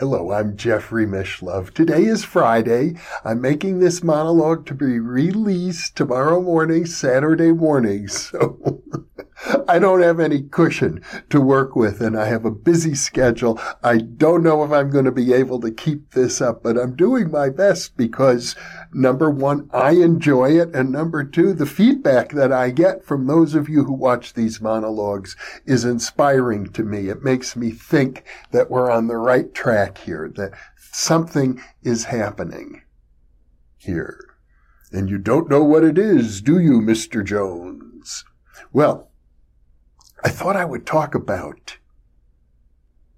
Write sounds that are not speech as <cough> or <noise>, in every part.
Hello, I'm Jeffrey Mishlove. Today is Friday. I'm making this monologue to be released tomorrow morning, Saturday morning. <laughs> So <laughs> I don't have any cushion to work with and I have a busy schedule. I don't know if I'm going to be able to keep this up, but I'm doing my best because number one, I enjoy it. And number two, the feedback that I get from those of you who watch these monologues is inspiring to me. It makes me think that we're on the right track here, that something is happening here. And you don't know what it is, do you, Mr. Jones? Well, I thought I would talk about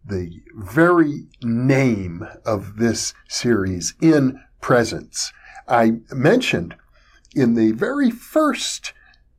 the very name of this series, In Presence. I mentioned in the very first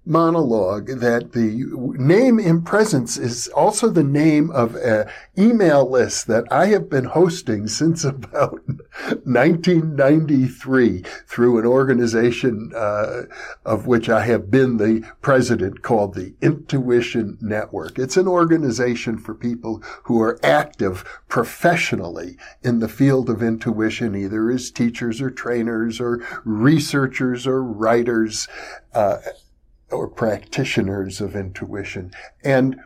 monologue that the name in presence is also the name of an email list that I have been hosting since about <laughs> 1993 through an organization uh, of which I have been the president called the Intuition Network. It's an organization for people who are active professionally in the field of intuition, either as teachers or trainers or researchers or writers. Uh, or practitioners of intuition. And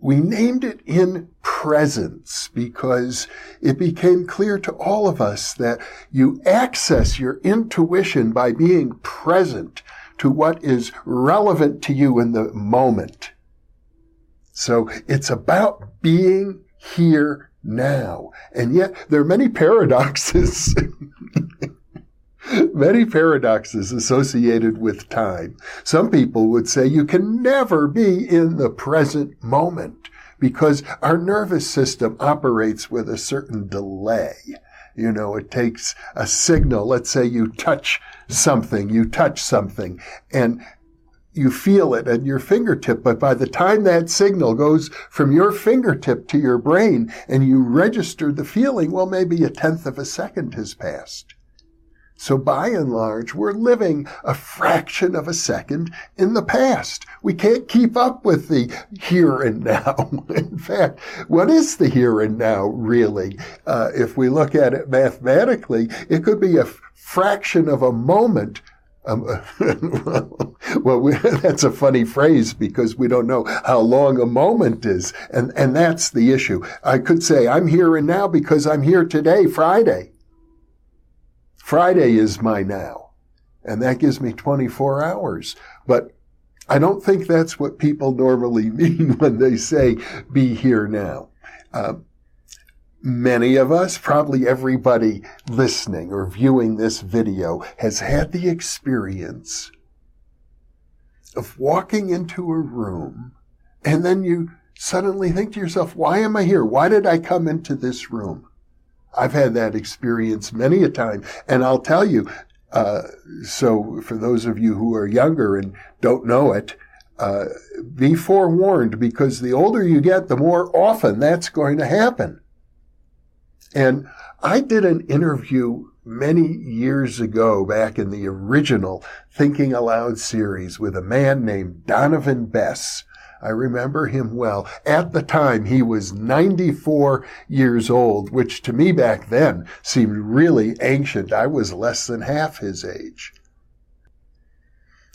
we named it in presence because it became clear to all of us that you access your intuition by being present to what is relevant to you in the moment. So it's about being here now. And yet there are many paradoxes <laughs> many paradoxes associated with time. Some people would say you can never be in the present moment because our nervous system operates with a certain delay. You know, it takes a signal. Let's say you touch something, you touch something and you feel it at your fingertip, but by the time that signal goes from your fingertip to your brain and you register the feeling, well, maybe a tenth of a second has passed. So by and large, we're living a fraction of a second in the past. We can't keep up with the here and now. <laughs> in fact, what is the here and now really? Uh, if we look at it mathematically, it could be a fraction of a moment um, <laughs> well, we, <laughs> that's a funny phrase because we don't know how long a moment is. And, and that's the issue. I could say, I'm here and now because I'm here today, Friday. Friday is my now. And that gives me 24 hours. But I don't think that's what people normally <laughs> mean when they say be here now. Uh, many of us, probably everybody listening or viewing this video has had the experience of walking into a room and then you suddenly think to yourself, why am I here? Why did I come into this room? I've had that experience many a time. And I'll tell you, uh, so for those of you who are younger and don't know it, uh, be forewarned because the older you get, the more often that's going to happen. And I did an interview many years ago back in the original Thinking Allowed series with a man named Donovan Bess I remember him well. At the time, he was 94 years old, which to me back then seemed really ancient. I was less than half his age.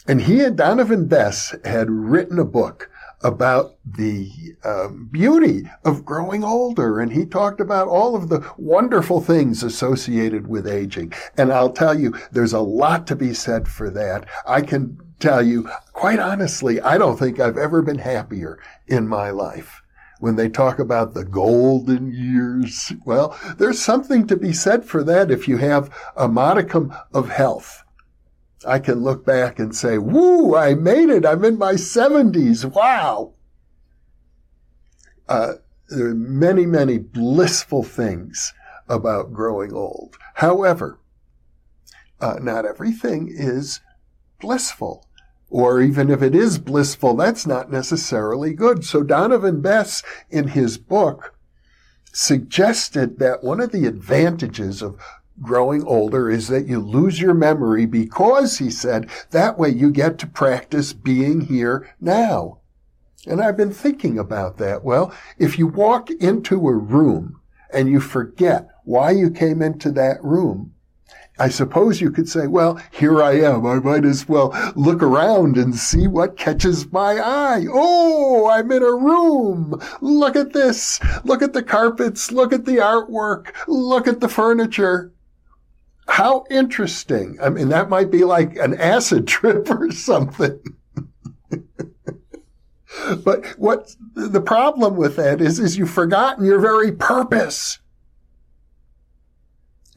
And he and Donovan Bess had written a book about the um, beauty of growing older. And he talked about all of the wonderful things associated with aging. And I'll tell you, there's a lot to be said for that. I can tell you, quite honestly, I don't think I've ever been happier in my life. When they talk about the golden years, well, there's something to be said for that if you have a modicum of health. I can look back and say, woo, I made it. I'm in my 70s. Wow. Uh, there are many, many blissful things about growing old. However, uh, not everything is blissful. Or even if it is blissful, that's not necessarily good. So Donovan Bess, in his book, suggested that one of the advantages of growing older is that you lose your memory because, he said, that way you get to practice being here now. And I've been thinking about that. Well, if you walk into a room and you forget why you came into that room, I suppose you could say, well, here I am. I might as well look around and see what catches my eye. Oh, I'm in a room. Look at this. Look at the carpets. Look at the artwork. Look at the furniture. How interesting. I mean, that might be like an acid <laughs> trip or something. <laughs> but what the problem with that is, is you've forgotten your very purpose.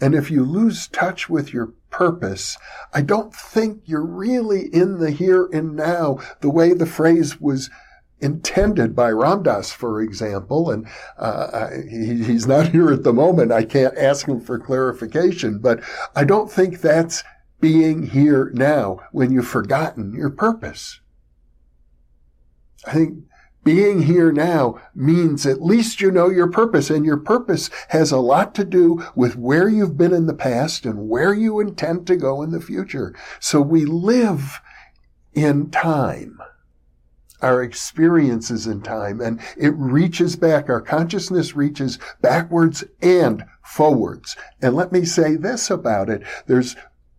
And if you lose touch with your purpose, I don't think you're really in the here and now the way the phrase was intended by Ram Dass, for example. And uh, he, he's not <laughs> here at the moment. I can't ask him for clarification, but I don't think that's being here now when you've forgotten your purpose. I think being here now means at least you know your purpose and your purpose has a lot to do with where you've been in the past and where you intend to go in the future. So we live in time. Our experiences in time and it reaches back. Our consciousness reaches backwards and forwards. And let me say this about it. There's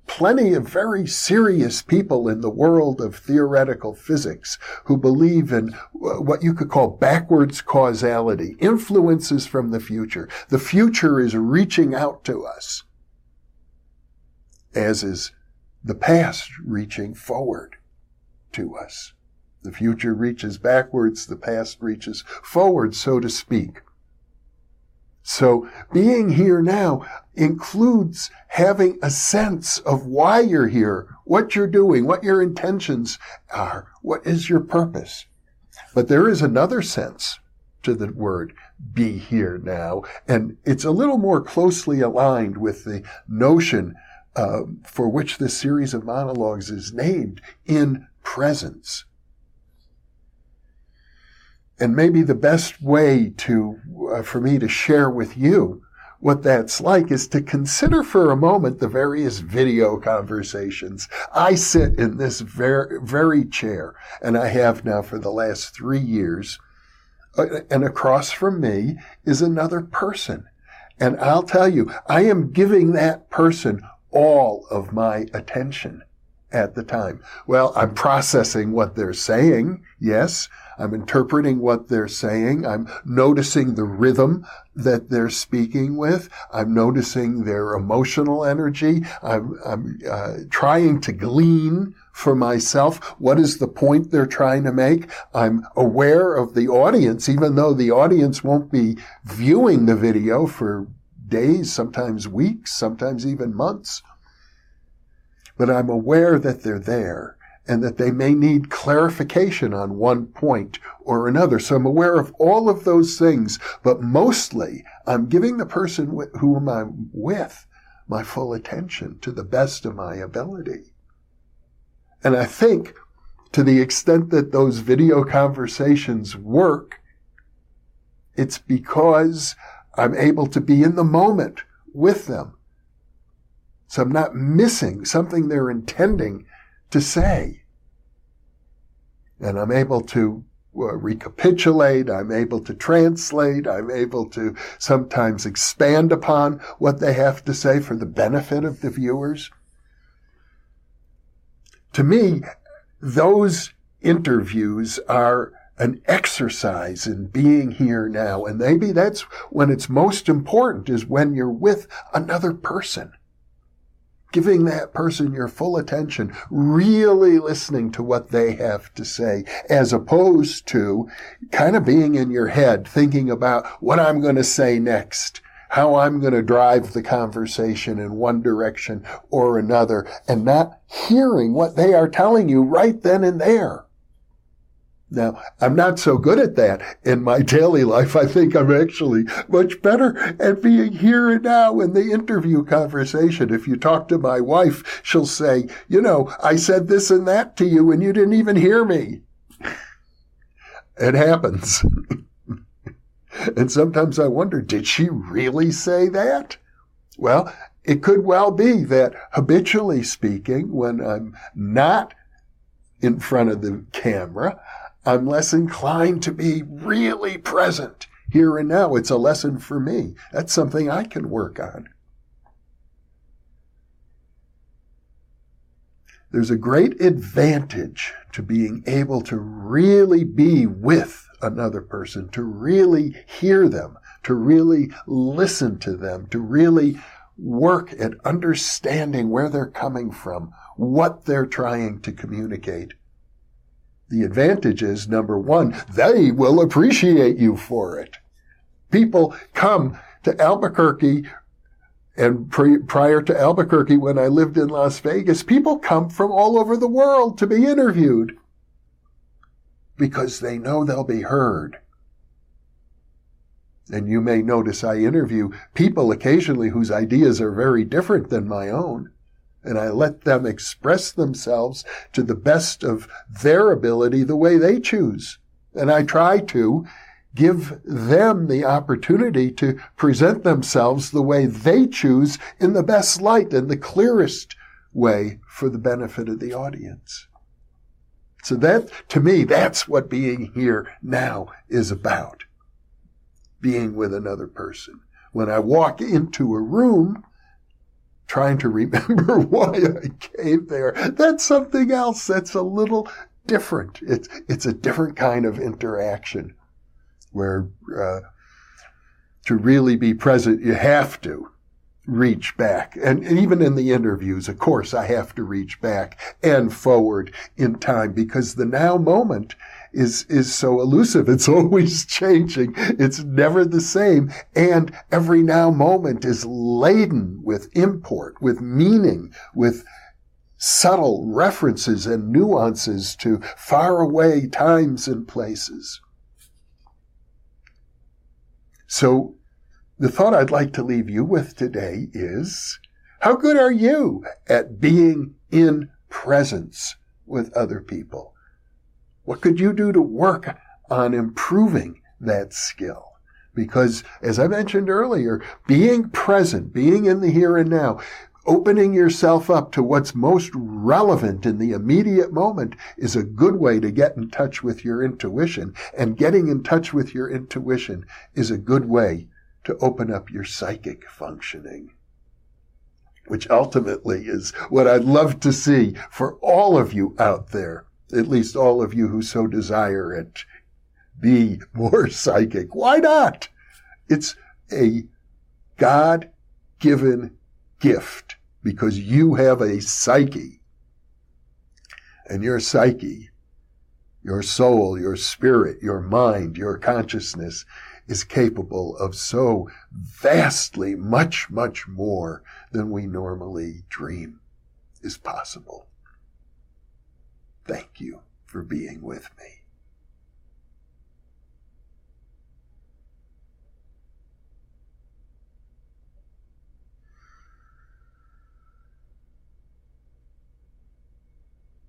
plenty of very serious people in the world of theoretical physics who believe in uh, what you could call backwards causality, influences from the future. The future is reaching out to us, as is the past reaching forward to us. The future reaches backwards, the past reaches forward, so to speak. So being here now includes having a sense of why you're here, what you're doing, what your intentions are, what is your purpose. But there is another sense to the word be here now, and it's a little more closely aligned with the notion uh, for which this series of monologues is named in presence. And maybe the best way to, uh, for me to share with you what that's like is to consider for a moment the various video conversations. I sit in this very, very chair and I have now for the last three years. Uh, and across from me is another person. And I'll tell you, I am giving that person all of my attention at the time. Well, I'm processing what they're saying. Yes. I'm interpreting what they're saying. I'm noticing the rhythm that they're speaking with. I'm noticing their emotional energy. I'm, I'm uh, trying to glean for myself what is the point they're trying to make. I'm aware of the audience, even though the audience won't be viewing the video for days, sometimes weeks, sometimes even months. But I'm aware that they're there and that they may need clarification on one point or another. So I'm aware of all of those things, but mostly I'm giving the person whom I'm with my full attention to the best of my ability. And I think to the extent that those video conversations work, it's because I'm able to be in the moment with them. So I'm not missing something they're intending to say. And I'm able to uh, recapitulate, I'm able to translate, I'm able to sometimes expand upon what they have to say for the benefit of the viewers. To me, those interviews are an exercise in being here now. And maybe that's when it's most important is when you're with another person giving that person your full attention, really listening to what they have to say, as opposed to kind of being in your head, thinking about what I'm going to say next, how I'm going to drive the conversation in one direction or another, and not hearing what they are telling you right then and there. Now, I'm not so good at that in my daily life. I think I'm actually much better at being here and now in the interview conversation. If you talk to my wife, she'll say, you know, I said this and that to you and you didn't even hear me. it happens. <laughs> and sometimes I wonder, did she really say that? Well, it could well be that habitually speaking, when I'm not in front of the camera, I'm less inclined to be really present here and now. It's a lesson for me. That's something I can work on. There's a great advantage to being able to really be with another person, to really hear them, to really listen to them, to really work at understanding where they're coming from, what they're trying to communicate. The advantage is number one, they will appreciate you for it. People come to Albuquerque and pre- prior to Albuquerque, when I lived in Las Vegas, people come from all over the world to be interviewed because they know they'll be heard. And you may notice I interview people occasionally whose ideas are very different than my own. And I let them express themselves to the best of their ability the way they choose. And I try to give them the opportunity to present themselves the way they choose in the best light and the clearest way for the benefit of the audience. So that, to me, that's what being here now is about. Being with another person. When I walk into a room, trying to remember <laughs> why I came there, that's something else. That's a little different. It's, it's a different kind of interaction where uh, to really be present, you have to reach back. And, and, even in the interviews, of course, I have to reach back and forward in time because the now moment is, is so elusive. It's <laughs> always changing. It's never the same. And every now moment is laden with import, with meaning, with subtle references and nuances to faraway times and places. So the thought I'd like to leave you with today is, how good are you at being in presence with other people? What could you do to work on improving that skill? Because as I mentioned earlier, being present, being in the here and now, opening yourself up to what's most relevant in the immediate moment is a good way to get in touch with your intuition. And getting in touch with your intuition is a good way to open up your psychic functioning. Which ultimately is what I'd love to see for all of you out there, at least all of you who so desire it. Be more <laughs> psychic. Why not? It's a God given gift because you have a psyche. And your psyche, your soul, your spirit, your mind, your consciousness is capable of so vastly much, much more than we normally dream is possible. Thank you for being with me.